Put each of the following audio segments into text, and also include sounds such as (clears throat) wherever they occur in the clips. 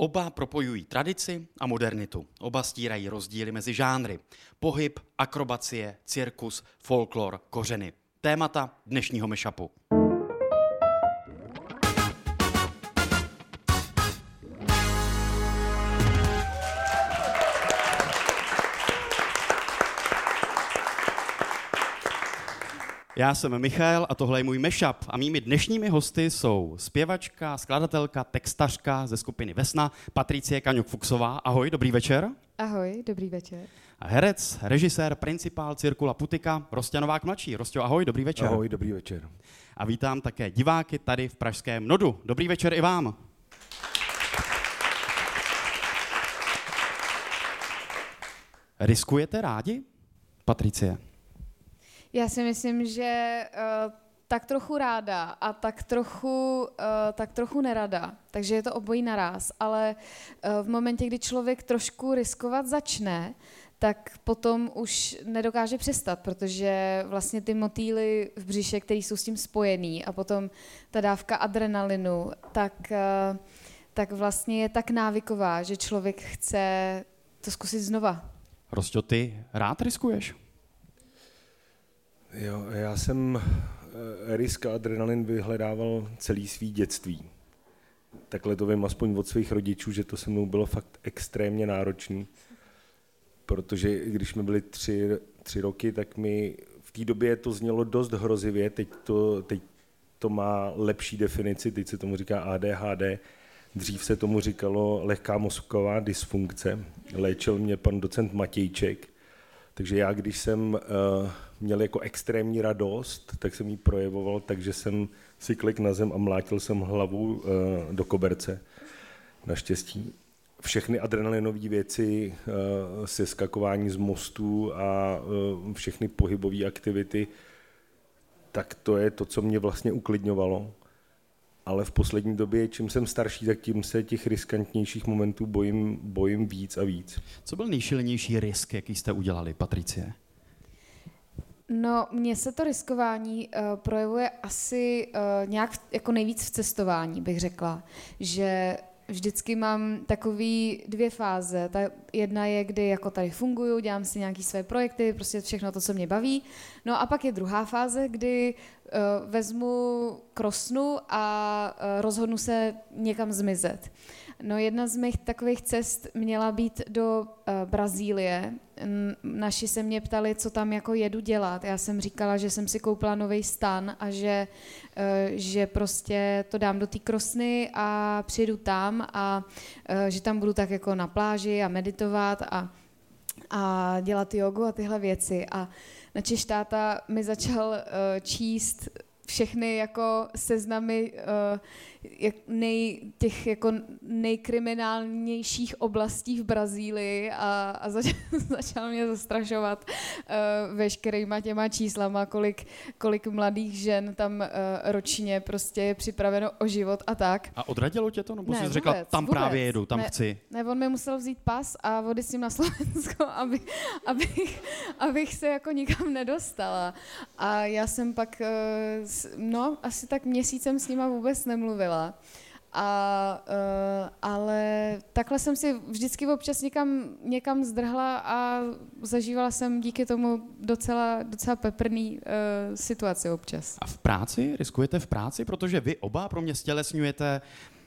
Oba propojují tradici a modernitu. Oba stírají rozdíly mezi žánry. Pohyb, akrobacie, cirkus, folklor, kořeny. Témata dnešního mešapu. Já jsem Michal a tohle je můj mashup. A mými dnešními hosty jsou zpěvačka, skladatelka, textařka ze skupiny Vesna, Patricie Kaňuk-Fuxová. Ahoj, dobrý večer. Ahoj, dobrý večer. A herec, režisér, principál Cirkula Putika, Rostěnovák mladší. Rostě, ahoj, dobrý večer. Ahoj, dobrý večer. A vítám také diváky tady v Pražském Nodu. Dobrý večer i vám. Riskujete rádi, Patricie? Já si myslím, že uh, tak trochu ráda a tak trochu, uh, tak trochu nerada. Takže je to obojí naraz. Ale uh, v momentě, kdy člověk trošku riskovat začne, tak potom už nedokáže přestat, protože vlastně ty motýly v břiše, které jsou s tím spojený a potom ta dávka adrenalinu, tak, tak vlastně je tak návyková, že člověk chce to zkusit znova. Rostě, ty rád riskuješ? Jo, já jsem eh, risk a adrenalin vyhledával celý svý dětství. Takhle to vím aspoň od svých rodičů, že to se mnou bylo fakt extrémně náročný, protože když jsme byli tři, tři roky, tak mi v té době to znělo dost hrozivě, teď to, teď to má lepší definici, teď se tomu říká ADHD, dřív se tomu říkalo lehká mozková dysfunkce, léčil mě pan docent Matějček, takže já, když jsem uh, měl jako extrémní radost, tak jsem ji projevoval, takže jsem si klik na zem a mlátil jsem hlavu uh, do koberce. Naštěstí všechny adrenalinové věci, uh, seskakování z mostů a uh, všechny pohybové aktivity, tak to je to, co mě vlastně uklidňovalo. Ale v poslední době, čím jsem starší, tak tím se těch riskantnějších momentů bojím, bojím víc a víc. Co byl nejšilenější risk, jaký jste udělali, Patricie? No, mně se to riskování uh, projevuje asi uh, nějak jako nejvíc v cestování, bych řekla. Že vždycky mám takový dvě fáze. Ta jedna je, kdy jako tady funguju, dělám si nějaké své projekty, prostě všechno to, co mě baví. No a pak je druhá fáze, kdy uh, vezmu krosnu a uh, rozhodnu se někam zmizet. No jedna z mých takových cest měla být do uh, Brazílie. Naši se mě ptali, co tam jako jedu dělat. Já jsem říkala, že jsem si koupila nový stan a že, uh, že prostě to dám do té krosny a přijedu tam a uh, že tam budu tak jako na pláži a meditovat a, a dělat jogu a tyhle věci. A načiž táta mi začal uh, číst všechny jako seznamy uh, nej, těch jako nejkriminálnějších oblastí v Brazílii a, a (laughs) zač, začal mě zastrašovat uh, veškerýma těma číslama, kolik, kolik mladých žen tam uh, ročně prostě je připraveno o život a tak. A odradilo tě to? Nebo ne, jsi vůbec, řekla, tam vůbec. právě jedu, tam ne, chci? Ne, on mi musel vzít pas a vody s ním na Slovensko, (laughs) aby, abych, abych se jako nikam nedostala. A já jsem pak, uh, no, asi tak měsícem s nima vůbec nemluvila mluvila. A, uh, ale takhle jsem si vždycky občas někam, někam zdrhla a zažívala jsem díky tomu docela, docela peprný uh, situaci občas. A v práci? Riskujete v práci? Protože vy oba pro mě stělesňujete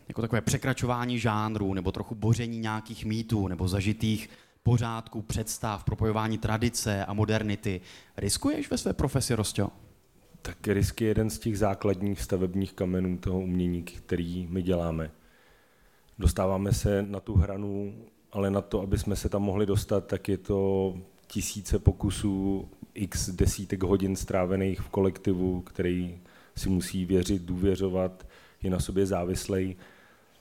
jako takové překračování žánrů nebo trochu boření nějakých mýtů nebo zažitých pořádků, představ, propojování tradice a modernity. Riskuješ ve své profesi, Rostio? Tak risk je jeden z těch základních stavebních kamenů toho umění, který my děláme. Dostáváme se na tu hranu, ale na to, aby jsme se tam mohli dostat, tak je to tisíce pokusů, x desítek hodin strávených v kolektivu, který si musí věřit, důvěřovat, je na sobě závislej.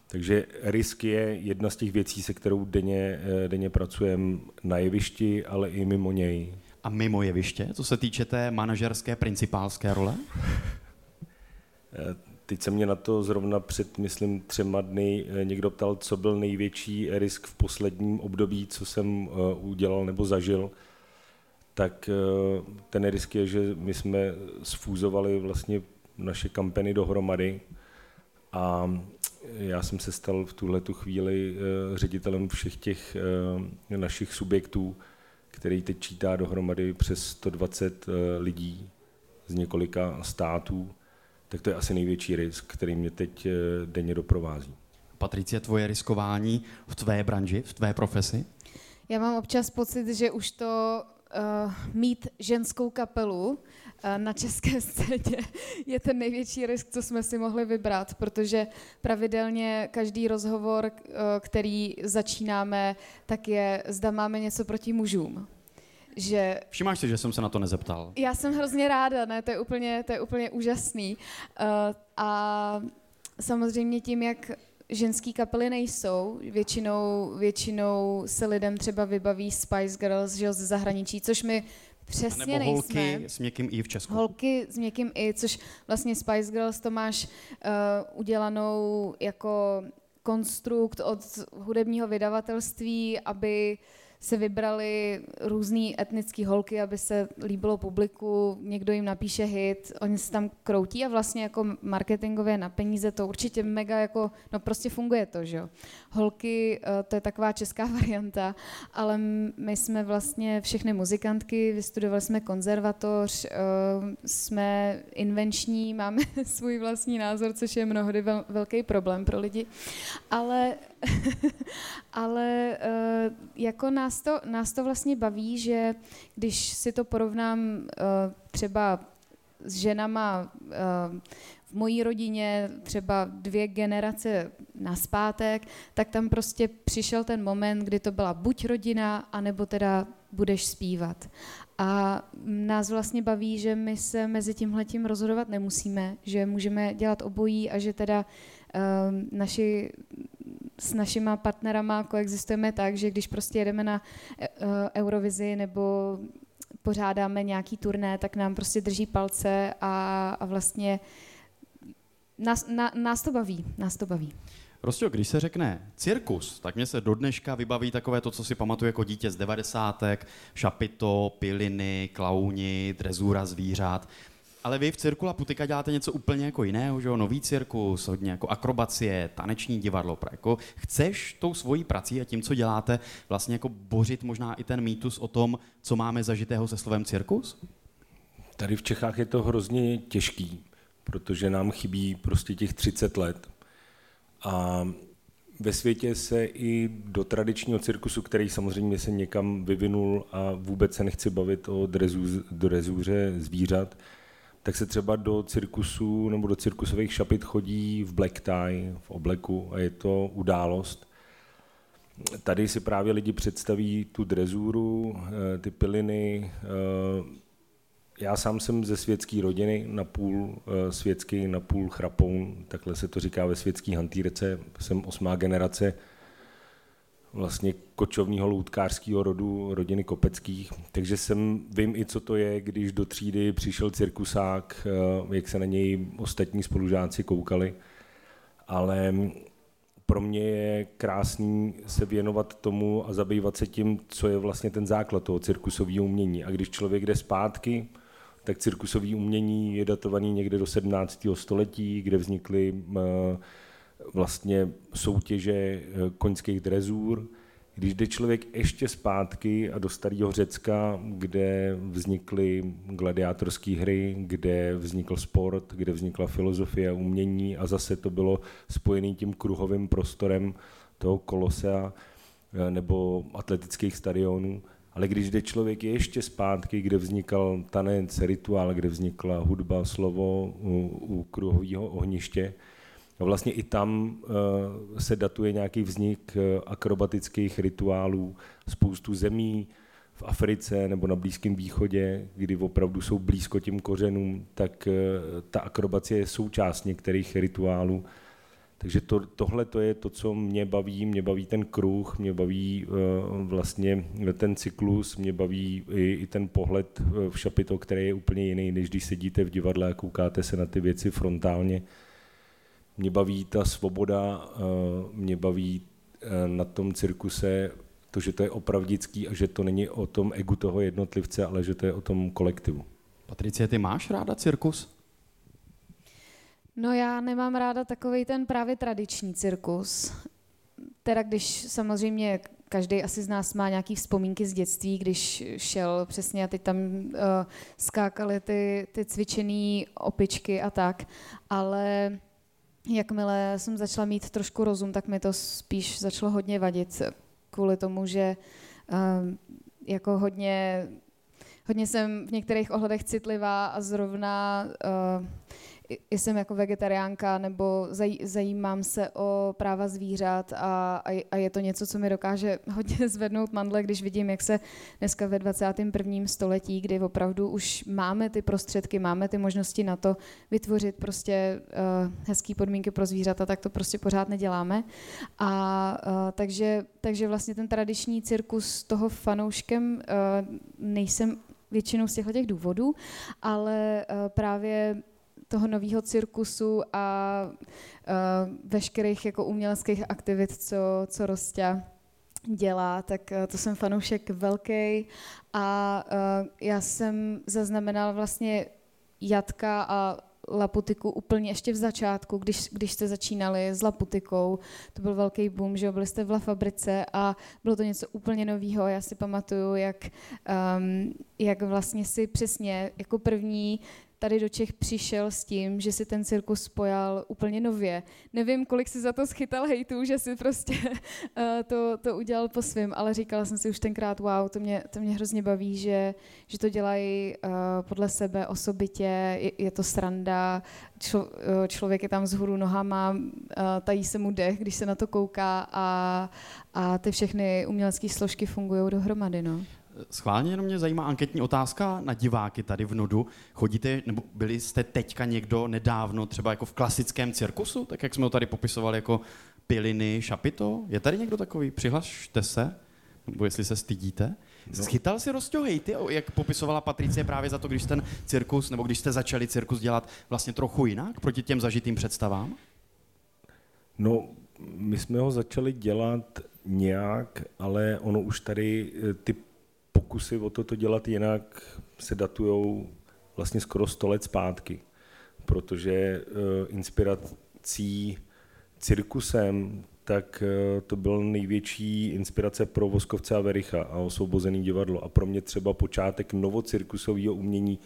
Takže risk je jedna z těch věcí, se kterou denně, eh, denně pracujeme na jevišti, ale i mimo něj a mimo jeviště, co se týče té manažerské, principálské role? Eh, teď se mě na to zrovna před, myslím, třema dny eh, někdo ptal, co byl největší risk v posledním období, co jsem eh, udělal nebo zažil. Tak ten risk je, že my jsme sfúzovali vlastně naše kampeny dohromady a já jsem se stal v tuhle tu chvíli ředitelem všech těch našich subjektů, který teď čítá dohromady přes 120 uh, lidí z několika států, tak to je asi největší risk, který mě teď uh, denně doprovází. Patricie, tvoje riskování v tvé branži, v tvé profesi? Já mám občas pocit, že už to uh, mít ženskou kapelu uh, na české (laughs) scéně je ten největší risk, co jsme si mohli vybrat, protože pravidelně každý rozhovor, uh, který začínáme, tak je, zda máme něco proti mužům. Že... Všimáš si, že jsem se na to nezeptal? Já jsem hrozně ráda, ne? To je úplně, to je úplně úžasný. Uh, a samozřejmě tím, jak ženský kapely nejsou. Většinou, většinou se lidem třeba vybaví Spice Girls že ze zahraničí, což my přesně nebo nejsme. holky s měkkým i v Česku. Holky s měkkým i, což vlastně Spice Girls to máš uh, udělanou jako konstrukt od hudebního vydavatelství, aby uh, se vybrali různé etnické holky, aby se líbilo publiku, někdo jim napíše hit, oni se tam kroutí a vlastně jako marketingově na peníze to určitě mega jako, no prostě funguje to, že jo. Holky, eh, to je taková česká (laughs) varianta, ale my jsme vlastně všechny muzikantky, vystudovali jsme konzervatoř, eh, jsme invenční, (laughs) máme svůj vlastní názor, což je mnohdy velký problém pro lidi, ale (laughs) ale uh, jako nás to, nás to vlastně baví, že když si to porovnám uh, třeba s ženama uh, v mojí rodině třeba dvě generace naspátek, tak tam prostě přišel ten moment, kdy to byla buď rodina, anebo teda budeš zpívat. A nás vlastně baví, že my se mezi tímhletím rozhodovat nemusíme, že můžeme dělat obojí a že teda uh, naši s našima partnerama koexistujeme tak, že když prostě jedeme na e, e, Eurovizi nebo pořádáme nějaký turné, tak nám prostě drží palce a, a vlastně nás, na, nás to baví, nás to baví. Rostio, když se řekne cirkus, tak mě se do dneška vybaví takové to, co si pamatuju jako dítě z devadesátek, šapito, piliny, klauni, drezura zvířat. Ale vy v Cirkula Putika děláte něco úplně jako jiného, že jo? Nový cirkus, hodně jako akrobacie, taneční divadlo. Jako chceš tou svojí prací a tím, co děláte, vlastně jako bořit možná i ten mýtus o tom, co máme zažitého se slovem cirkus? Tady v Čechách je to hrozně těžký, protože nám chybí prostě těch 30 let. A ve světě se i do tradičního cirkusu, který samozřejmě se někam vyvinul a vůbec se nechci bavit o drezuře zvířat, tak se třeba do cirkusu nebo do cirkusových šapit chodí v black tie, v obleku a je to událost. Tady si právě lidi představí tu drezuru, eh, ty piliny. Eh, já sám jsem ze světské rodiny, na půl eh, světský, na půl chrapoun, takhle se to říká ve světské hantýrce, jsem osmá generace vlastně kočovního loutkářského rodu rodiny Kopeckých, takže jsem, vím i, co to je, když do třídy přišel cirkusák, eh, jak se na něj ostatní spolužáci koukali, ale pro mě je krásný se věnovat tomu a zabývat se tím, co je vlastně ten základ toho cirkusového umění. A když člověk jde zpátky, tak cirkusové umění je datovaný někde do 17. století, kde vznikly uh, vlastně soutěže eh, koňských drezůr. Když jde člověk ještě zpátky a do starého Řecka, kde vznikly gladiátorské hry, kde vznikl sport, kde vznikla filozofie a umění a zase to bylo spojené tím kruhovým prostorem toho kolosea eh, nebo atletických stadionů. Ale když jde člověk ještě zpátky, kde vznikal tanec, rituál, kde vznikla hudba, slovo u, u kruhového ohniště, a vlastně i tam eh, se datuje nějaký vznik eh, akrobatických rituálů, spoustu zemí v Africe nebo na Blízkém východě, kdy opravdu jsou blízko tím kořenům, tak eh, ta akrobacie je součást některých rituálů. Takže to, tohle to je to, co mě baví, mě baví ten kruh, mě baví vlastně ten cyklus, mě baví i, i ten pohled v šapito, který je úplně jiný, než když sedíte v divadle a koukáte se na ty věci frontálně. Mě baví ta svoboda, eh, mě baví eh, na tom cirkuse to, že to je opravdický a že to není o tom egu toho jednotlivce, ale že to je o tom kolektivu. Patricie, ty máš ráda cirkus? No já nemám ráda takový ten právě tradiční cirkus. Teda když samozřejmě každý asi z nás má nějaký vzpomínky z dětství, když šel přesně a teď tam uh, skákaly ty, ty cvičené opičky a tak, ale jakmile jsem začala mít trošku rozum, tak mi to spíš začalo hodně vadit kvůli tomu, že uh, jako hodně, hodně jsem v některých ohledech citlivá a zrovna uh, jsem jako vegetariánka nebo zaj, zajímám se o práva zvířat a, a, a je to něco, co mi dokáže (laughs) hodně zvednout mandle, když vidím, jak se dneska ve 21. století, kdy opravdu už máme ty prostředky, máme ty možnosti na to vytvořit prostě uh, hezké podmínky pro zvířata, tak to prostě pořád neděláme. A uh, takže, takže vlastně ten tradiční cirkus toho fanouškem uh, nejsem většinou z těchto těch důvodů, ale právě toho nového cirkusu a uh, veškerých jako uměleckých aktivit, co, co Rostě dělá, tak uh, to jsem fanoušek velký a uh, já jsem zaznamenala vlastně Jatka a Laputiku úplně ještě v začátku, když, když jste začínali s Laputikou, to byl velký boom, že byli jste v La Fabrice a bylo to něco úplně nového. Já si pamatuju, jak, um, jak vlastně si přesně jako první tady do Čech přišel s tím, že si ten cirkus spojal úplně nově. Nevím, kolik si za to schytal hejtů, že si prostě uh, (laughs) to, to udělal po svém, ale říkala jsem si už tenkrát, wow, to mě, to mě hrozně baví, že, že to dělají uh, podle sebe osobitě, je, je to sranda, člo, uh, člověk je tam vzhůru nohama, tají se mu dech, když se na to kouká a, a ty všechny umělecké složky fungují dohromady. No. Schválně jenom mě zajímá anketní otázka na diváky tady v Nudu. Chodíte, nebo byli jste teďka někdo nedávno třeba jako v klasickém cirkusu, tak jak jsme ho tady popisovali jako piliny, šapito? Je tady někdo takový? Přihlašte se, nebo jestli se stydíte. No. Schytal si rozťohejty, jak popisovala Patricie právě za to, když ten cirkus, nebo když jste začali cirkus dělat vlastně trochu jinak proti těm zažitým představám? No, my jsme ho začali dělat nějak, ale ono už tady eh, ty pokusy o toto dělat jinak se datujou vlastně skoro 100 let zpátky, protože uh, inspirací cirkusem, tak uh, to byl největší inspirace pro Voskovce a Vericha a osvobozený divadlo. A pro mě třeba počátek novocirkusového umění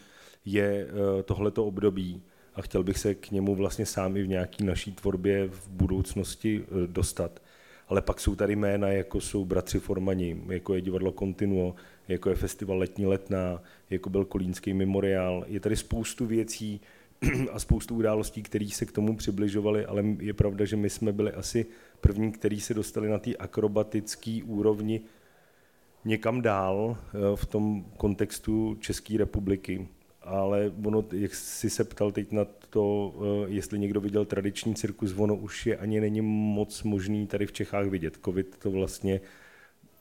je uh, tohleto období a chtěl bych se k němu vlastně sám i v nějaký naší tvorbě v budoucnosti dostat. Ale pak jsou tady jména, jako jsou Bratři Formani, jako je divadlo Continuo, jako je festival Letní letná, jako byl Kolínský memoriál. Je tady spoustu věcí (clears throat) a spoustu událostí, které se k tomu přibližovaly, ale je pravda, že my jsme byli asi první, kteří se dostali na té akrobatické úrovni někam dál eh, v tom kontextu České republiky. Ale ono, jak jsi se ptal teď na to, eh, jestli někdo viděl tradiční cirkus, ono už je ani není moc možný tady v Čechách vidět. Covid to vlastně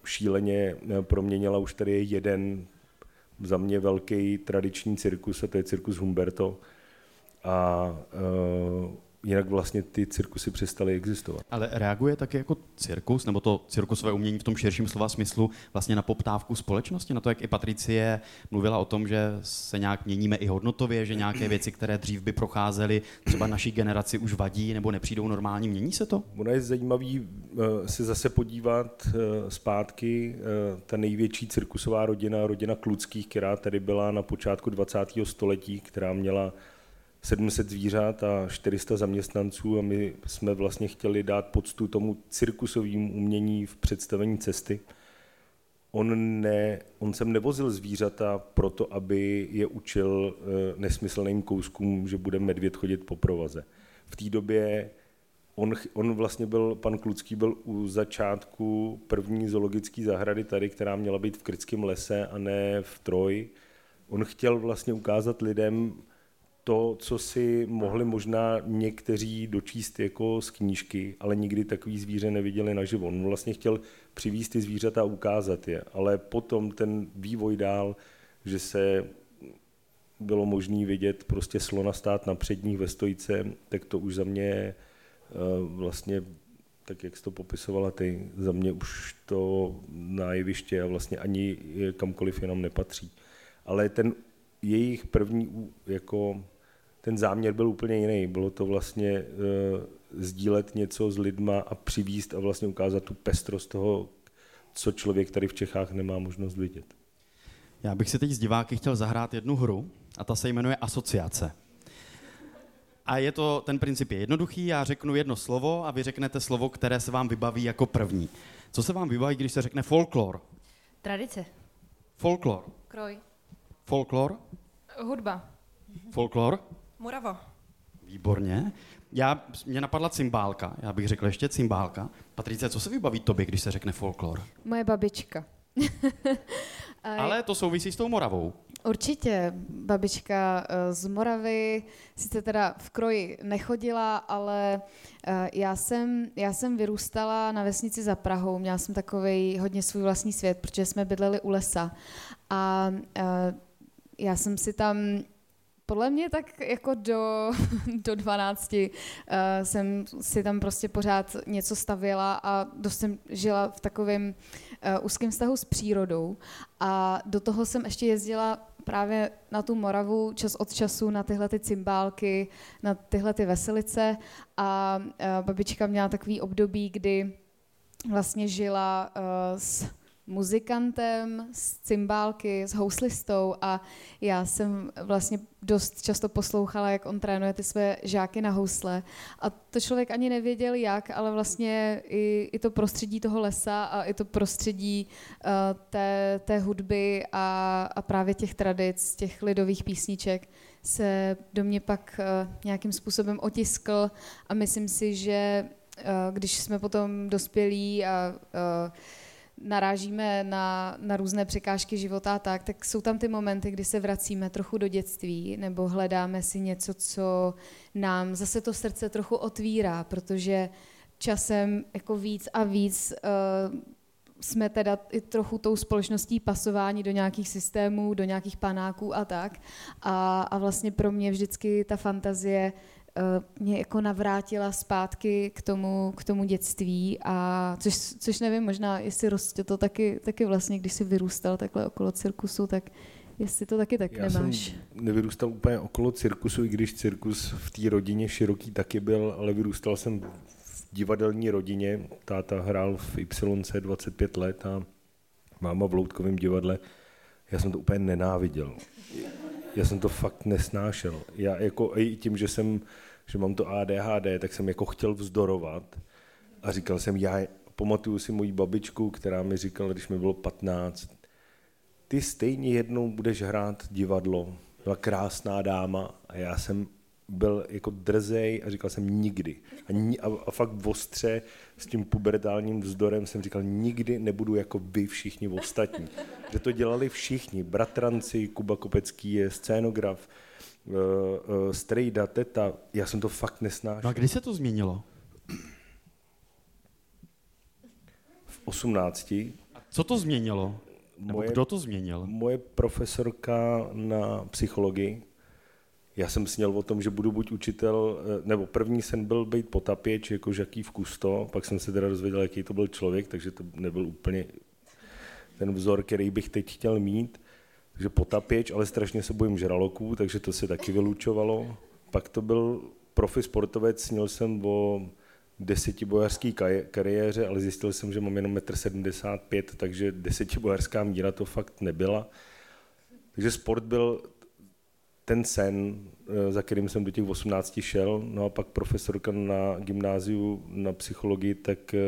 šíleně eh, proměnila. Už tady je jeden za mě velký tradiční cirkus a to je cirkus Humberto. A uh, jinak vlastně ty cirkusy přestaly existovat. Ale reaguje taky jako cirkus, nebo to cirkusové umění v tom širším slova smyslu vlastně na poptávku společnosti, na to, jak i Patricie mluvila o tom, že se nějak měníme i hodnotově, že nějaké věci, které dřív by procházely, třeba naší generaci už vadí nebo nepřijdou normální, mění se to? Ono je zajímavý eh, se zase podívat eh, zpátky, eh, ta největší cirkusová rodina, rodina Kluckých, která tady byla na počátku 20. století, která měla 700 zvířat a 400 zaměstnanců a my jsme vlastně chtěli dát poctu tomu cirkusovému umění v představení cesty. On, ne, on sem nevozil zvířata proto, aby je učil e, nesmyslným kouskům, že bude medvěd chodit po provaze. V té době on, on vlastně byl, pan Klucký byl u začátku první zoologické zahrady tady, která měla být v Kryckém lese a ne v Troj. On chtěl vlastně ukázat lidem, to, co si mohli možná někteří dočíst jako z knížky, ale nikdy takový zvíře neviděli naživo. On vlastně chtěl přivízt ty zvířata a ukázat je, ale potom ten vývoj dál, že se bylo možné vidět prostě slona stát na předních ve stojice, tak to už za mě eh, vlastně, tak jak jsi to popisovala ty, za mě už to na jeviště a vlastně ani kamkoliv jenom nepatří. Ale ten jejich první jako ten záměr byl úplně jiný. Bylo to vlastně uh, sdílet něco s lidma a přivíst a vlastně ukázat tu pestrost toho, co člověk tady v Čechách nemá možnost vidět. Já bych si teď s diváky chtěl zahrát jednu hru a ta se jmenuje Asociace. A je to, ten princip je jednoduchý, já řeknu jedno slovo a vy řeknete slovo, které se vám vybaví jako první. Co se vám vybaví, když se řekne folklor? Tradice. Folklor. Kroj. Folklor. Hudba. Folklor. Morava. Výborně. Já, mě napadla cymbálka, já bych řekl ještě cymbálka. Patrice, co se vybaví tobě, když se řekne folklor? Moje babička. (laughs) Ale to souvisí s tou Moravou. Určitě. Babička eh, z Moravy, sice teda v kroji nechodila, ale eh, já jsem, já jsem vyrůstala na vesnici za Prahou. Měla jsem takový hodně svůj vlastní svět, protože jsme bydleli u lesa. A eh, já jsem si tam podle mě tak jako do, (laughs) do 12 uh, jsem si tam prostě pořád něco stavěla a dost jsem žila v takovém uh, úzkém vztahu s přírodou. A do toho jsem ještě jezdila právě na tu Moravu čas od času na tyhle ty cymbálky, na tyhle ty veselice. A uh, babička měla takový období, kdy vlastně žila uh, s muzikantem, s cymbálky, s houslistou a já jsem vlastně dost často poslouchala, jak on trénuje ty své žáky na housle. A to člověk ani nevěděl jak, ale vlastně i, i to prostředí toho lesa a i to prostředí uh, té, té hudby a, a právě těch tradic, těch lidových písniček se do mě pak uh, nějakým způsobem otiskl. A myslím si, že uh, když jsme potom dospělí a uh, narážíme na, na různé překážky života a tak, tak jsou tam ty momenty, kdy se vracíme trochu do dětství nebo hledáme si něco, co nám zase to srdce trochu otvírá, protože časem jako víc a víc uh, jsme teda i trochu tou společností pasování do nějakých systémů, do nějakých panáků a tak. A, a vlastně pro mě vždycky ta fantazie Eh, mě jako navrátila zpátky k tomu, k tomu dětství a což, což nevím, možná jestli Rostě to taky, taky vlastně, když jsi vyrůstal takhle okolo cirkusu, tak jestli to taky tak Já nemáš. jsem nevyrůstal úplně okolo cirkusu, i když cirkus v té rodině široký taky byl, ale vyrůstal jsem v divadelní rodině. Táta hrál v YC 25 let a máma v Loutkovém divadle. Já jsem to úplně nenáviděl já jsem to fakt nesnášel. Já jako i tím, že jsem, že mám to ADHD, tak jsem jako chtěl vzdorovat a říkal jsem, já pamatuju si moji babičku, která mi říkala, když mi bylo 15, ty stejně jednou budeš hrát divadlo. Byla krásná dáma a já jsem byl jako drzej a říkal jsem nikdy. A, a, a fakt ostře s tím pubertálním vzdorem jsem říkal, nikdy nebudu jako vy všichni ostatní. Že to dělali všichni, bratranci, Kuba Kopecký je scénograf, uh, uh, Strejda, Teta, já jsem to fakt nesnášel. No a kdy se to změnilo? V 18. Co to změnilo? Nebo Moje- kdo to změnil? Moje profesorka na psychologii, já jsem sněl o tom, že budu buď učitel, eh, nebo první sen byl být potapěč, jako Žaký v Kusto, pak jsem se teda dozvěděl, jaký to byl člověk, takže to nebyl úplně ten vzor, který bych teď chtěl mít. Takže potapěč, ale strašně se bojím žraloků, takže to se taky vylučovalo. Pak to byl profi sportovec, snil jsem o desetibojařské kaj- kariéře, ale zjistil jsem, že mám jenom 1,75 m, takže desetibojařská míra to fakt nebyla. Takže sport byl ten sen, eh, za kterým jsem do těch 18 šel, no a pak profesorka na gymnáziu na psychologii, tak eh,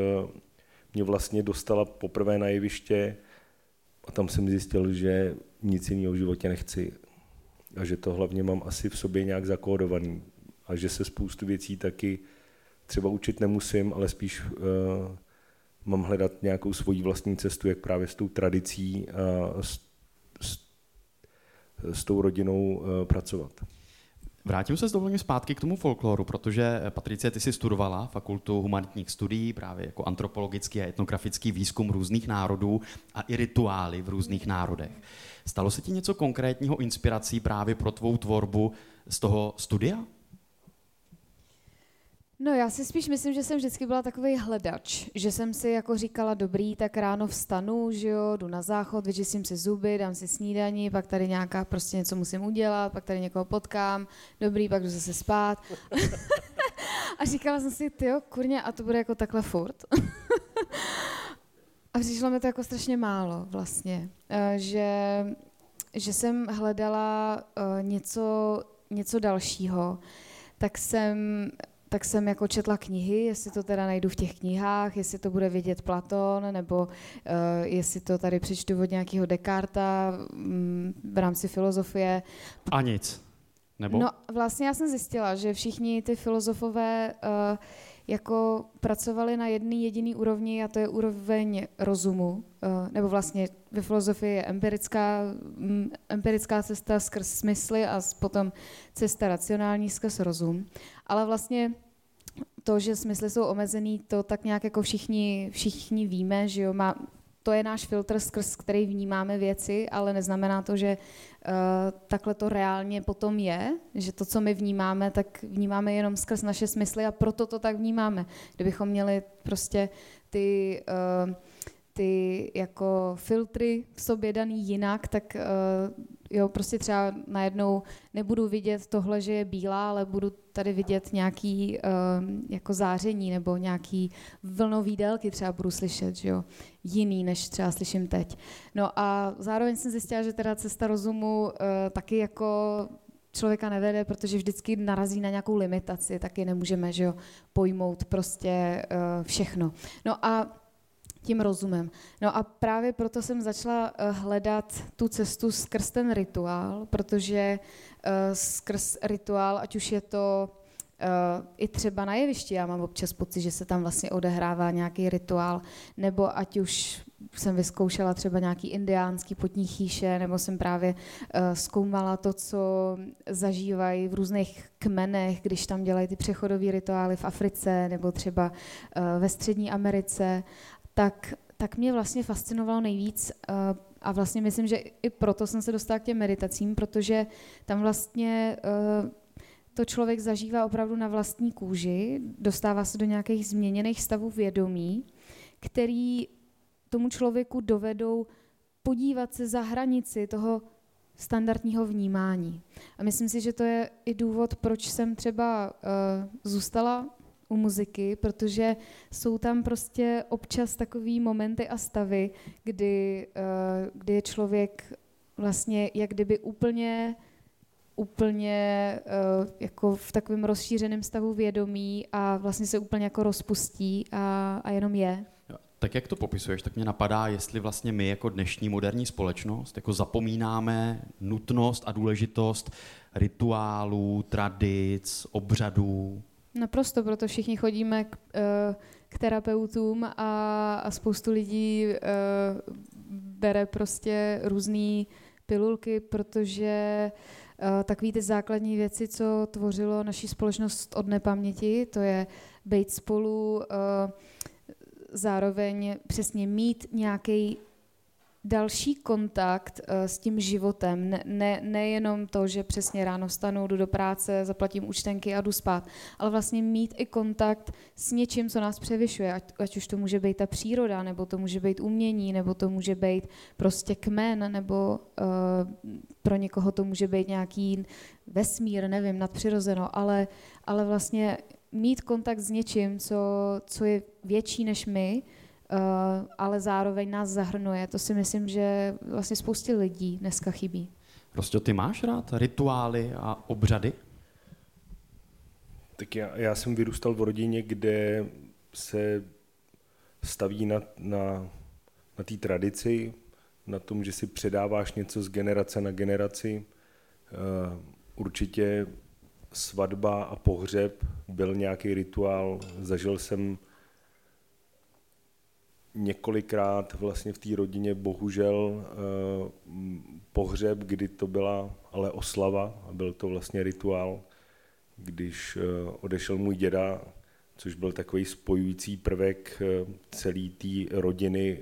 mě vlastně dostala poprvé na jeviště a tam jsem zjistil, že nic jiného v životě nechci a že to hlavně mám asi v sobě nějak zakódovaný a že se spoustu věcí taky třeba učit nemusím, ale spíš uh, mám hledat nějakou svoji vlastní cestu, jak právě s tou tradicí a s, s tou rodinou uh, pracovat. Vrátím se s dovolením zpátky k tomu folkloru, protože eh, Patricie, ty si studovala fakultu humanitních studií, právě jako antropologický a etnografický výzkum různých národů a i rituály v různých národech. Stalo se ti něco konkrétního inspirací právě pro tvou tvorbu z toho studia? No já si spíš myslím, že jsem vždycky byla takový hledač, že jsem si jako říkala, dobrý, tak ráno vstanu, že jo, jdu na záchod, vyčistím si zuby, dám si snídaní, pak tady nějaká prostě něco musím udělat, pak tady někoho potkám, dobrý, pak jdu zase spát. (laughs) a říkala jsem si, ty kurně, a to bude jako takhle furt. (laughs) a přišlo mi to jako strašně málo vlastně, eh, že, že jsem hledala eh, něco, něco dalšího, tak jsem tak jsem jako četla knihy, jestli to teda najdu v těch knihách, jestli to bude vidět Platon, nebo uh, jestli to tady přečtu od nějakého Descarta um, v rámci filozofie. A nic. Nebo? No vlastně já jsem zjistila, že všichni ty filozofové uh, jako pracovali na jedné jediný úrovni a to je úroveň rozumu, uh, nebo vlastně ve filozofii je empirická, um, empirická cesta skrz smysly a potom cesta racionální skrz rozum. Ale vlastně to, že smysly jsou omezený, to tak nějak jako všichni, všichni víme, že jo, má, to je náš filtr, skrz který vnímáme věci, ale neznamená to, že uh, takhle to reálně potom je, že to, co my vnímáme, tak vnímáme jenom skrz naše smysly a proto to tak vnímáme. Kdybychom měli prostě ty uh, ty jako filtry v sobě daný jinak, tak uh, jo, prostě třeba najednou nebudu vidět tohle, že je bílá, ale budu tady vidět nějaký uh, jako záření nebo nějaký vlnový délky třeba budu slyšet, že jo, jiný, než třeba slyším teď. No a zároveň jsem zjistila, že teda cesta rozumu uh, taky jako člověka nevede, protože vždycky narazí na nějakou limitaci, taky nemůžeme že jo, pojmout prostě uh, všechno. No a tím rozumem. No a právě proto jsem začala eh, hledat tu cestu skrz ten rituál, protože eh, skrz rituál, ať už je to Uh, i třeba na jevišti, já mám občas pocit, že se tam vlastně odehrává nějaký rituál, nebo ať už jsem vyzkoušela třeba nějaký indiánský potní chýše, nebo jsem právě uh, zkoumala to, co zažívají v různých kmenech, když tam dělají ty přechodové rituály v Africe, nebo třeba uh, ve Střední Americe tak, tak mě vlastně fascinovalo nejvíc uh, a vlastně myslím, že i proto jsem se dostala k těm meditacím, protože tam vlastně uh, to člověk zažívá opravdu na vlastní kůži, dostává se do nějakých změněných stavů vědomí, který tomu člověku dovedou podívat se za hranici toho standardního vnímání. A myslím si, že to je i důvod, proč jsem třeba uh, zůstala u muziky, protože jsou tam prostě občas takový momenty a stavy, kdy, uh, kdy je člověk vlastně jak kdyby úplně úplně uh, jako v takovém rozšířeném stavu vědomí a vlastně se úplně jako rozpustí a, a jenom je. Tak jak to popisuješ, tak mě napadá, jestli vlastně my jako dnešní moderní společnost jako zapomínáme nutnost a důležitost rituálů, tradic, obřadů, Naprosto, proto všichni chodíme k, eh, k terapeutům a, a spoustu lidí uh, bere prostě různé pilulky, protože uh, takový ty základní věci, co tvořilo naši společnost od nepaměti, to je být spolu, zároveň přesně mít nějaký další kontakt uh, s tím životem, ne, ne, nejenom to, že přesně ráno vstanu, jdu do práce, zaplatím účtenky a jdu spát, ale vlastně mít i kontakt s něčím, co nás převyšuje, ať, ať už to může být ta příroda, nebo to může být umění, nebo to může být prostě kmen, nebo uh, pro někoho to může být nějaký vesmír, nevím, nadpřirozeno, ale, ale vlastně mít kontakt s něčím, co, co je větší než my, ale zároveň nás zahrnuje. To si myslím, že vlastně spoustě lidí dneska chybí. Prostě ty máš rád rituály a obřady? Tak já, já jsem vyrůstal v rodině, kde se staví na, na, na té tradici, na tom, že si předáváš něco z generace na generaci. Uh, určitě svatba a pohřeb byl nějaký rituál. Zažil jsem několikrát vlastně v té rodině bohužel eh, pohřeb, kdy to byla ale oslava a byl to vlastně rituál, když eh, odešel můj děda, což byl takový spojující prvek eh, celé té rodiny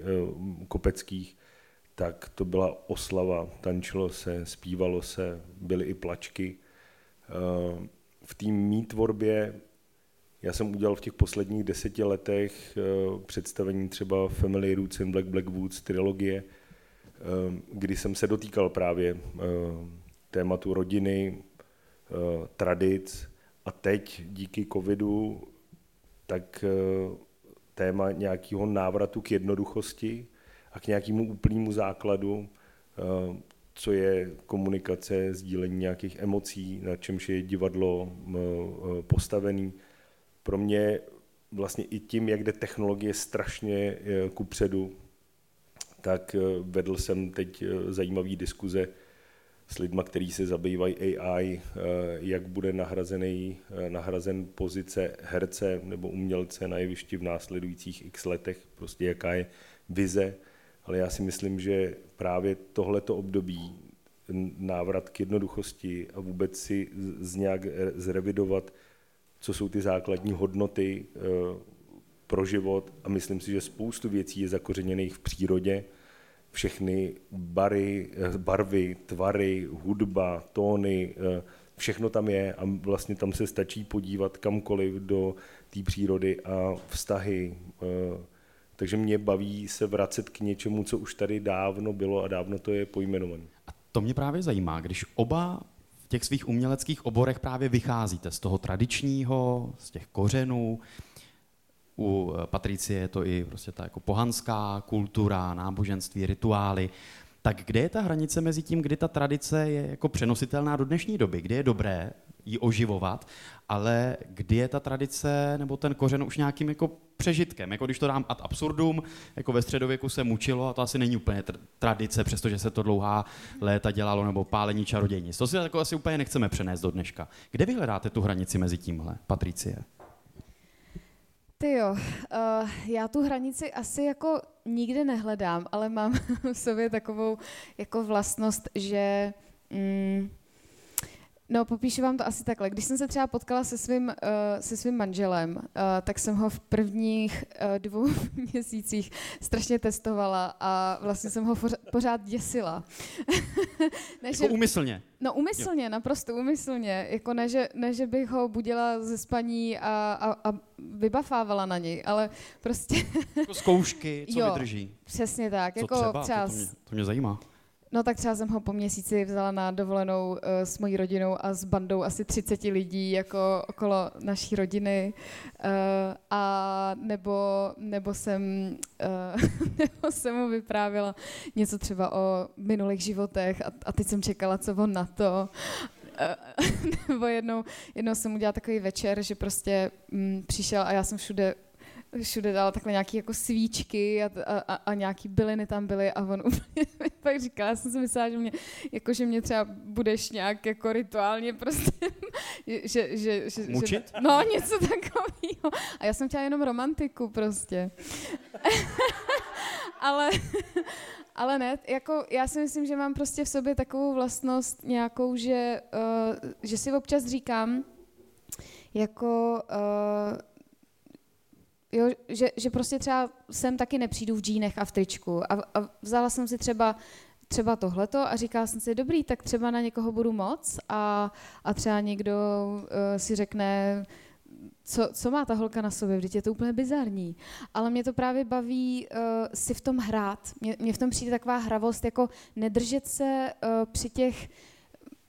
kopeckých, tak to byla oslava, tančilo se, zpívalo se, byly i plačky. V té mý tvorbě Já jsem udělal v těch posledních deseti letech představení třeba Family Roots in Black Black Woods trilogie, kdy jsem se dotýkal právě tématu rodiny, tradic a teď díky covidu tak téma nějakého návratu k jednoduchosti a k nějakému úplnému základu, eh, co je komunikace, sdílení nějakých emocí, na čemž je divadlo eh, postavený. Pro mě vlastně i tím, jak jde technologie strašně eh, kupředu, tak vedl jsem teď zajímavý diskuze s lidmi, kteří se zabývají AI, eh, jak bude nahrazený, eh, nahrazen pozice herce nebo umělce na jevišti v následujících x letech, prostě jaká je vize, ale já si myslím, že právě tohleto období, návrat k jednoduchosti a vůbec si z nějak zrevidovat, co jsou ty základní hodnoty eh, pro život a myslím si, že spoustu věcí je zakořeněných v přírodě, všechny bary, eh, barvy, tvary, hudba, tóny, eh, všechno tam je a vlastně tam se stačí podívat kamkoliv do té přírody a vztahy. Takže mě baví se vracet k něčemu, co už tady dávno bylo a dávno to je pojmenované. A to mě právě zajímá, když oba těch svých uměleckých oborech právě vycházíte z toho tradičního, z těch kořenů, u eh, Patricie je to i prostě ta jako pohanská kultura, náboženství, rituály. Tak kde je ta hranice mezi tím, kdy ta tradice je jako přenositelná do dnešní doby, kdy je dobré ji oživovat, ale kdy je ta tradice nebo ten kořen už nějakým jako přežitkem, jako když to dám ad absurdum, jako ve středověku se mučilo a to asi není úplně tradice, přestože se to dlouhá léta dělalo, nebo pálení čarodějnic. To si jako asi úplně nechceme přenést do dneška. Kde vy hledáte tu hranici mezi tímhle, Patricie? Ty jo, uh, já tu hranici asi jako nikdy nehledám, ale mám (laughs) v sobě takovou jako vlastnost, že mm, No, popíšu vám to asi takhle. Když jsem se třeba potkala se svým, uh, se svým manželem, uh, tak jsem ho v prvních uh, dvou (laughs) měsících strašně testovala a vlastně jsem ho pořád děsila. (laughs) ne, jako že, umyslně? No umyslně, jo. naprosto umyslně. Jako ne, že, ne, že bych ho budila ze spaní a, a, a vybafávala na něj, ale prostě... jako zkoušky, co (laughs) jo, vydrží. přesně tak. Co jako třeba? to, to, mě, to mě zajímá. No tak třeba jsem ho po měsíci vzala na dovolenou uh, s mojí rodinou a s bandou asi 30 lidí jako okolo naší rodiny. Uh, a nebo, nebo, jsem, uh, (laughs) nebo jsem mu vyprávěla něco třeba o minulých životech a, a teď jsem čekala, co on na to. (laughs) nebo jednou, jednou jsem udělala takový večer, že prostě mm, přišel a já jsem všude všude dala takhle nějaké jako svíčky a, a, a nějaký byliny tam byly a on (laughs) úplně pak říkal, já jsem si myslela, že mě, jako, že mě třeba budeš nějak jako rituálně prostě, (laughs) že, že, že, Mučit? Že, no, něco takového. A já jsem chtěla jenom romantiku prostě. (laughs) ale, ale ne, jako já si myslím, že mám prostě v sobě takovou vlastnost nějakou, že, uh, že si občas říkám, jako uh, jo, že, že prostě třeba sem taky nepřijdu v džínech a v tričku. A, a vzala jsem si třeba třeba tohleto a říkala jsem si, dobrý, tak třeba na někoho budu moc a, a třeba někdo uh, si řekne, co, co má ta holka na sobě, vždyť je to úplně bizarní. Ale mě to právě baví uh, si v tom hrát. Mě, mě v tom přijde taková hravost, jako nedržet se uh, při těch,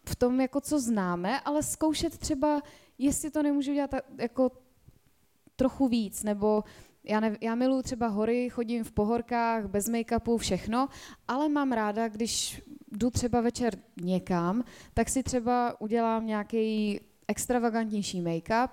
v tom, jako co známe, ale zkoušet třeba, jestli to nemůžu dělat jako trochu víc, nebo já, ne, já miluji třeba hory, chodím v pohorkách, bez make-upu, všechno, ale mám ráda, když jdu třeba večer někam, tak si třeba udělám nějaký extravagantnější make-up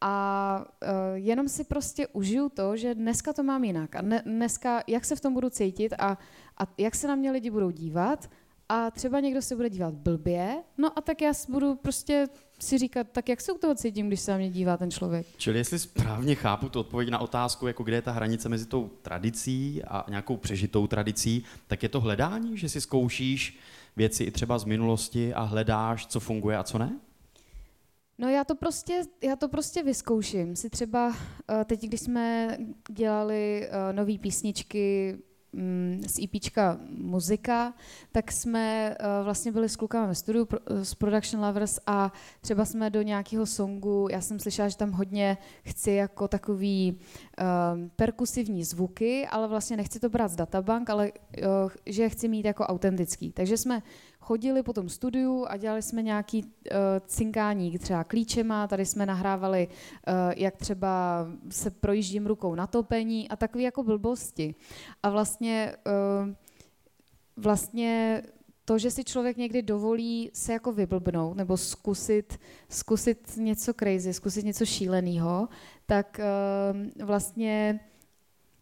a uh, jenom si prostě užiju to, že dneska to mám jinak a ne, dneska, jak se v tom budu cítit a, a jak se na mě lidi budou dívat a třeba někdo se bude dívat blbě, no a tak já budu prostě si říkat, tak jak se u toho cítím, když se na mě dívá ten člověk. Čili jestli správně chápu tu odpověď na otázku, jako kde je ta hranice mezi tou tradicí a nějakou přežitou tradicí, tak je to hledání, že si zkoušíš věci i třeba z minulosti a hledáš, co funguje a co ne? No já to prostě, já to prostě vyzkouším. Si třeba eh, teď, když jsme dělali eh, nové písničky z EPčka muzika, tak jsme uh, vlastně byli s klukama ve studiu pro, s Production Lovers a třeba jsme do nějakého songu, já jsem slyšela, že tam hodně chci jako takový um, perkusivní zvuky, ale vlastně nechci to brát z databank, ale uh, že chci mít jako autentický. Takže jsme chodili po tom studiu a dělali jsme nějaký uh, cinkání třeba klíčema, tady jsme nahrávali, uh, jak třeba se projíždím rukou na topení a takové jako blbosti. A vlastně, uh, vlastně to, že si člověk někdy dovolí se jako vyblbnout nebo zkusit, zkusit něco crazy, zkusit něco šíleného, tak uh, vlastně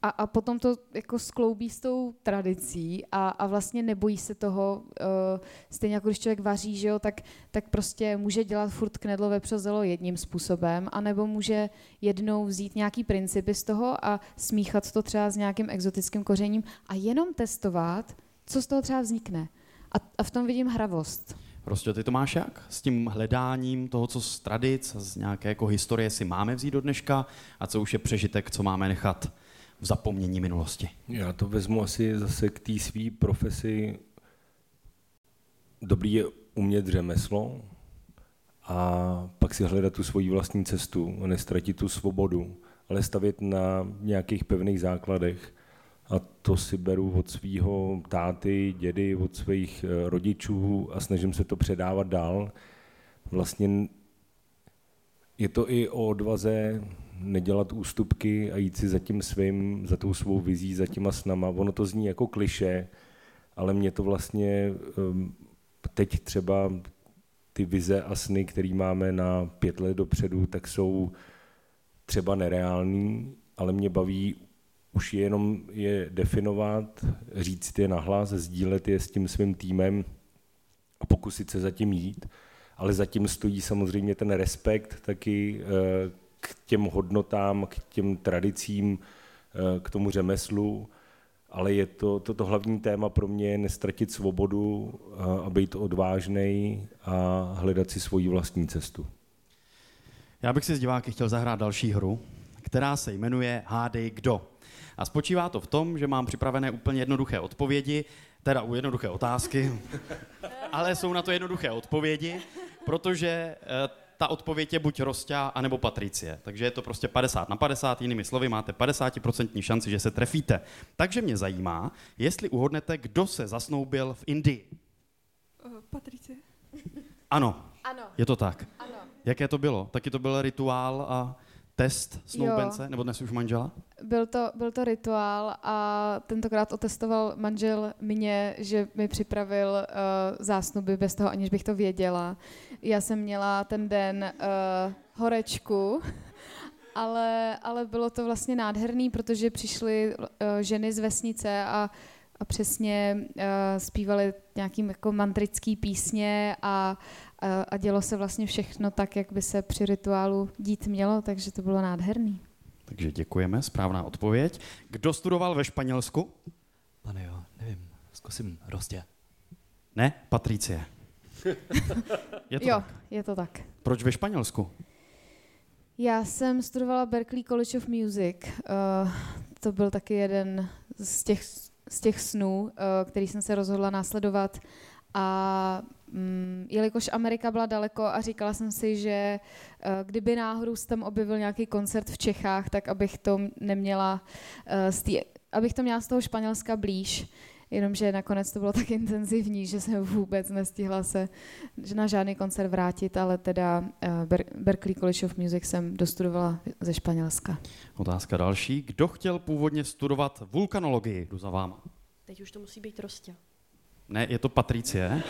a, a potom to jako skloubí s tou tradicí a, a vlastně nebojí se toho, uh, stejně jako když člověk vaří, že jo, tak, tak prostě může dělat furt knedlo vepřozelo jedním způsobem, anebo může jednou vzít nějaký principy z toho a smíchat to třeba s nějakým exotickým kořením a jenom testovat, co z toho třeba vznikne. A, a v tom vidím hravost. Prostě ty to máš jak? S tím hledáním toho, co z tradic, z nějaké jako historie si máme vzít do dneška a co už je přežitek, co máme nechat v zapomnění minulosti. Já to vezmu asi zase k té své profesi. Dobrý je umět řemeslo a pak si hledat tu svoji vlastní cestu, nestratit tu svobodu, ale stavět na nějakých pevných základech. A to si beru od svého táty, dědy, od svých eh, rodičů a snažím se to předávat dál. Vlastně je to i o odvaze nedělat ústupky a jít si za tím svým, za tou svou vizí, za těma snama. Ono to zní jako kliše, ale mě to vlastně ehm, teď třeba ty vize a sny, které máme na pět let dopředu, tak jsou třeba nereální, ale mě baví už jenom je definovat, říct je nahlas, sdílet je s tím svým týmem a pokusit se zatím jít. Ale zatím stojí samozřejmě ten respekt taky eh, k těm hodnotám, k těm tradicím, eh, k tomu řemeslu, ale je to, to, to hlavní téma pro mě nestratit svobodu a, a být odvážný a hledat si svoji vlastní cestu. Já bych si s diváky chtěl zahrát další hru, která se jmenuje Hádej kdo. A spočívá to v tom, že mám připravené úplně jednoduché odpovědi, teda u jednoduché otázky, (laughs) ale jsou na to jednoduché odpovědi, protože eh, ta odpověď je buď Rostia, anebo Patricie. Takže je to prostě 50 na 50, jinými slovy máte 50% šanci, že se trefíte. Takže mě zajímá, jestli uhodnete, kdo se zasnoubil v Indii. Uh, Patricie. Ano, Ano. je to tak. Ano. Jaké to bylo? Taky to byl rituál a test snoubence, Jo. nebo dnes už manžela? Byl to, byl to rituál a tentokrát otestoval manžel mě, že mi připravil uh, zásnuby bez toho, aniž bych to věděla. Já jsem měla ten den uh, horečku, (laughs) ale, ale bylo to vlastně nádherný, protože přišly uh, ženy z vesnice a, a přesně uh, zpívali nějakým jako mantrický písně a, a, a dělo se vlastně všechno tak, jak by se při rituálu dít mělo, takže to bylo nádherný. Takže děkujeme, správná odpověď. Kdo studoval ve Španělsku? Pane jo, nevím, zkusím Rostě. Ne, Patricie. (laughs) Je to jo, tak. je to tak. Proč ve Španělsku? Já jsem studovala Berklee College of Music. Uh, to byl taky jeden z těch, z těch snů, uh, který jsem se rozhodla následovat. A mm, jelikož Amerika byla daleko a říkala jsem si, že uh, kdyby náhodou se tam objevil nějaký koncert v Čechách, tak abych to neměla uh, z tý, abych to měla z toho Španělska blíž. Jenomže nakonec to bylo tak intenzivní, že jsem vůbec nestihla se na žádný koncert vrátit, ale teda uh, Ber- Berklee College of Music jsem dostudovala ze Španělska. Otázka další. Kdo chtěl původně studovat vulkanologii? Jdu za váma. Teď už to musí být Rostě. Ne, je to Patricie.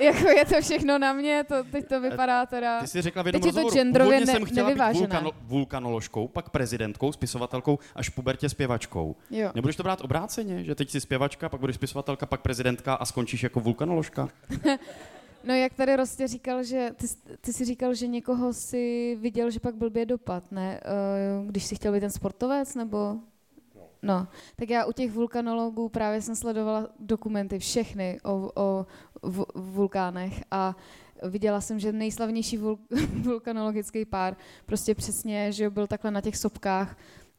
Jako je to všechno na mě, to, teď to vypadá teda... Ty jsi řekla v jednom Teď je to rozhovoru, genderově původně ne- jsem chtěla být vulkano, vulkanoložkou, pak prezidentkou, spisovatelkou, až v pubertě zpěvačkou. Jo. Nebudeš to brát obráceně, že teď jsi zpěvačka, pak budeš spisovatelka, pak prezidentka a skončíš jako vulkanoložka? (laughs) No jak tady Rostě říkal, že ty, ty si říkal, že někoho si viděl, že pak blbě dopad, ne? Uh, když si chtěl být ten sportovec, nebo... No, tak já u těch vulkanologů právě jsem sledovala dokumenty všechny o, o v, vulkánech a viděla jsem, že nejslavnější vul, (laughs) vulkanologický pár prostě přesně, že byl takhle na těch sopkách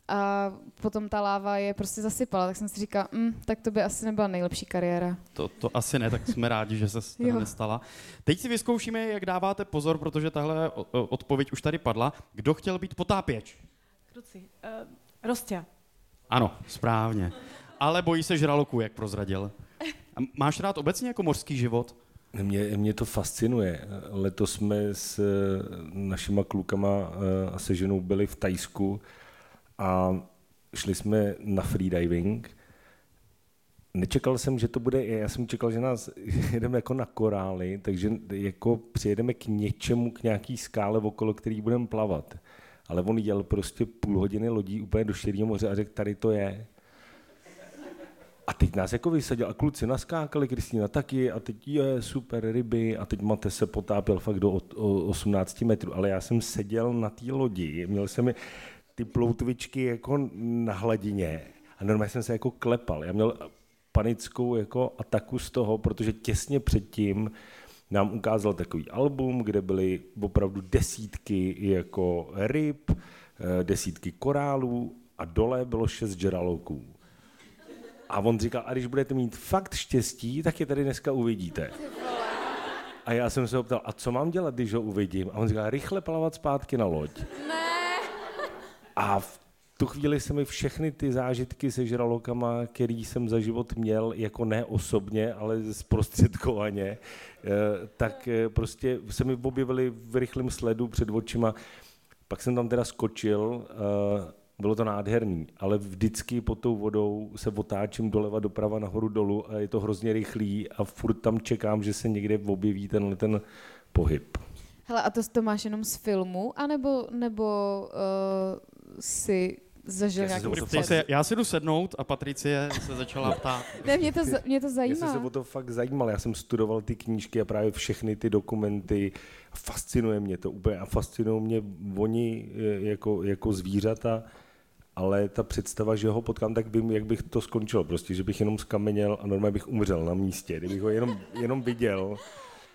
a potom ta láva je prostě zasypala, tak jsem si říkala, mm, tak to by asi nebyla nejlepší kariéra. To, to asi ne, tak jsme rádi, že se to nestala. Teď si vyzkoušíme, jak dáváte pozor, protože tahle odpověď už tady padla. Kdo chtěl být potápěč? Kruci. Uh, Rostě. Ano, správně. Ale bojí se žraloků, jak prozradil. A máš rád obecně jako mořský život? Mě, mě to fascinuje. Letos jsme s eh, našima klukama eh, a se ženou byli v Tajsku a šli jsme na freediving. Nečekal jsem, že to bude, já jsem čekal, že nás (laughs) jedeme jako na korály, takže jako přijedeme k něčemu, k nějaký skále, okolo který budeme plavat. Ale on jel prostě půl hodiny lodí úplně do Širního moře a řekl, tady to je. A teď nás jako vysadil a kluci naskákali, Kristýna taky a teď je super ryby a teď Mate se potápěl fakt do ot- o 18 metrů, ale já jsem seděl na té lodi, měl jsem ty ploutvičky jako na hladině a normálně jsem se jako klepal. Já měl panickou jako ataku z toho, protože těsně předtím nám ukázal takový album, kde byly opravdu desítky jako ryb, eh, desítky korálů a dole bylo šest žraloků. A on říkal, a když budete mít fakt štěstí, tak je tady dneska uvidíte. A já jsem se ho ptal, a co mám dělat, když ho uvidím? A on říkal, rychle plavat zpátky na loď. Ne. A v tu chvíli se mi všechny ty zážitky se žralokama, který jsem za život měl, jako ne osobně, ale zprostředkovaně, eh, tak eh, prostě se mi objevily v rychlém sledu před očima. Pak jsem tam teda skočil, eh, bylo to nádherný, ale vždycky pod tou vodou se otáčím doleva, doprava, nahoru, dolů a je to hrozně rychlý a furt tam čekám, že se někde objeví tenhle ten pohyb. Hele, a to, to máš jenom z filmu, anebo nebo uh, si zažil nějaký se se, já si jdu sednout a Patricie se začala ptát. Ne, mě to, mě to Já jsem se zajímá. o to fakt zajímal, já jsem studoval ty knížky a právě všechny ty dokumenty. Fascinuje mě to úplně a fascinují mě oni eh, jako, jako zvířata, ale ta představa, že ho potkám, tak vím, jak bych to skončil. Prostě, že bych jenom skameněl a normálně bych umřel na místě, kdybych ho jenom, jenom viděl.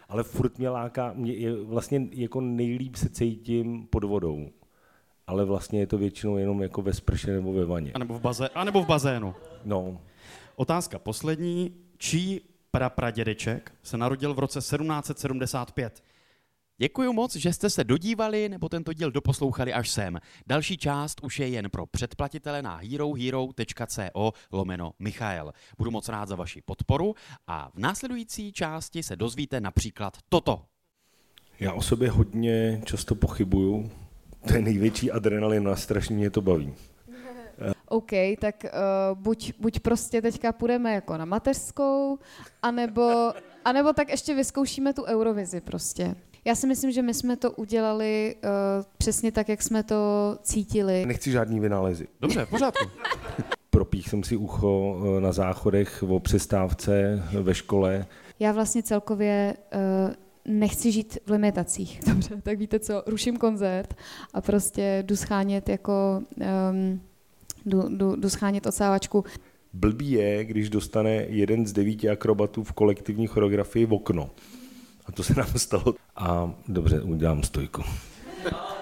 Ale furt mě láká, mě je, vlastně jako nejlíp se cítím pod vodou. Ale vlastně je to většinou jenom jako ve sprše nebo ve vaně. A nebo v, bazé, a nebo v bazénu. No, Otázka poslední. Čí prapradědeček se narodil v roce 1775? Děkuji moc, že jste se dodívali nebo tento díl doposlouchali až sem. Další část už je jen pro předplatitele na herohero.co lomeno Michael. Budu moc rád za vaši podporu a v následující části se dozvíte například toto. Já o sobě hodně často pochybuju. To je největší adrenalin a strašně mě to baví. OK, tak uh, buď, buď prostě teďka půjdeme jako na mateřskou, anebo, anebo tak ještě vyzkoušíme tu Eurovizi prostě. Já si myslím, že my jsme to udělali uh, přesně tak, jak jsme to cítili. Nechci žádný vynálezy. Dobře, v pořádku. (laughs) Propích jsem si ucho eh, na záchodech o přestávce ve škole. Já vlastně celkově uh, nechci žít v limitacích. (laughs) Dobře, tak víte co, ruším koncert a prostě jdu schánět jako, um, jdu, jdu, jdu schánět odsávačku. Blbý je, když dostane jeden z devíti akrobatů v kolektivní choreografii v okno. A to se nám stalo. A dobře, udělám stojku. (laughs)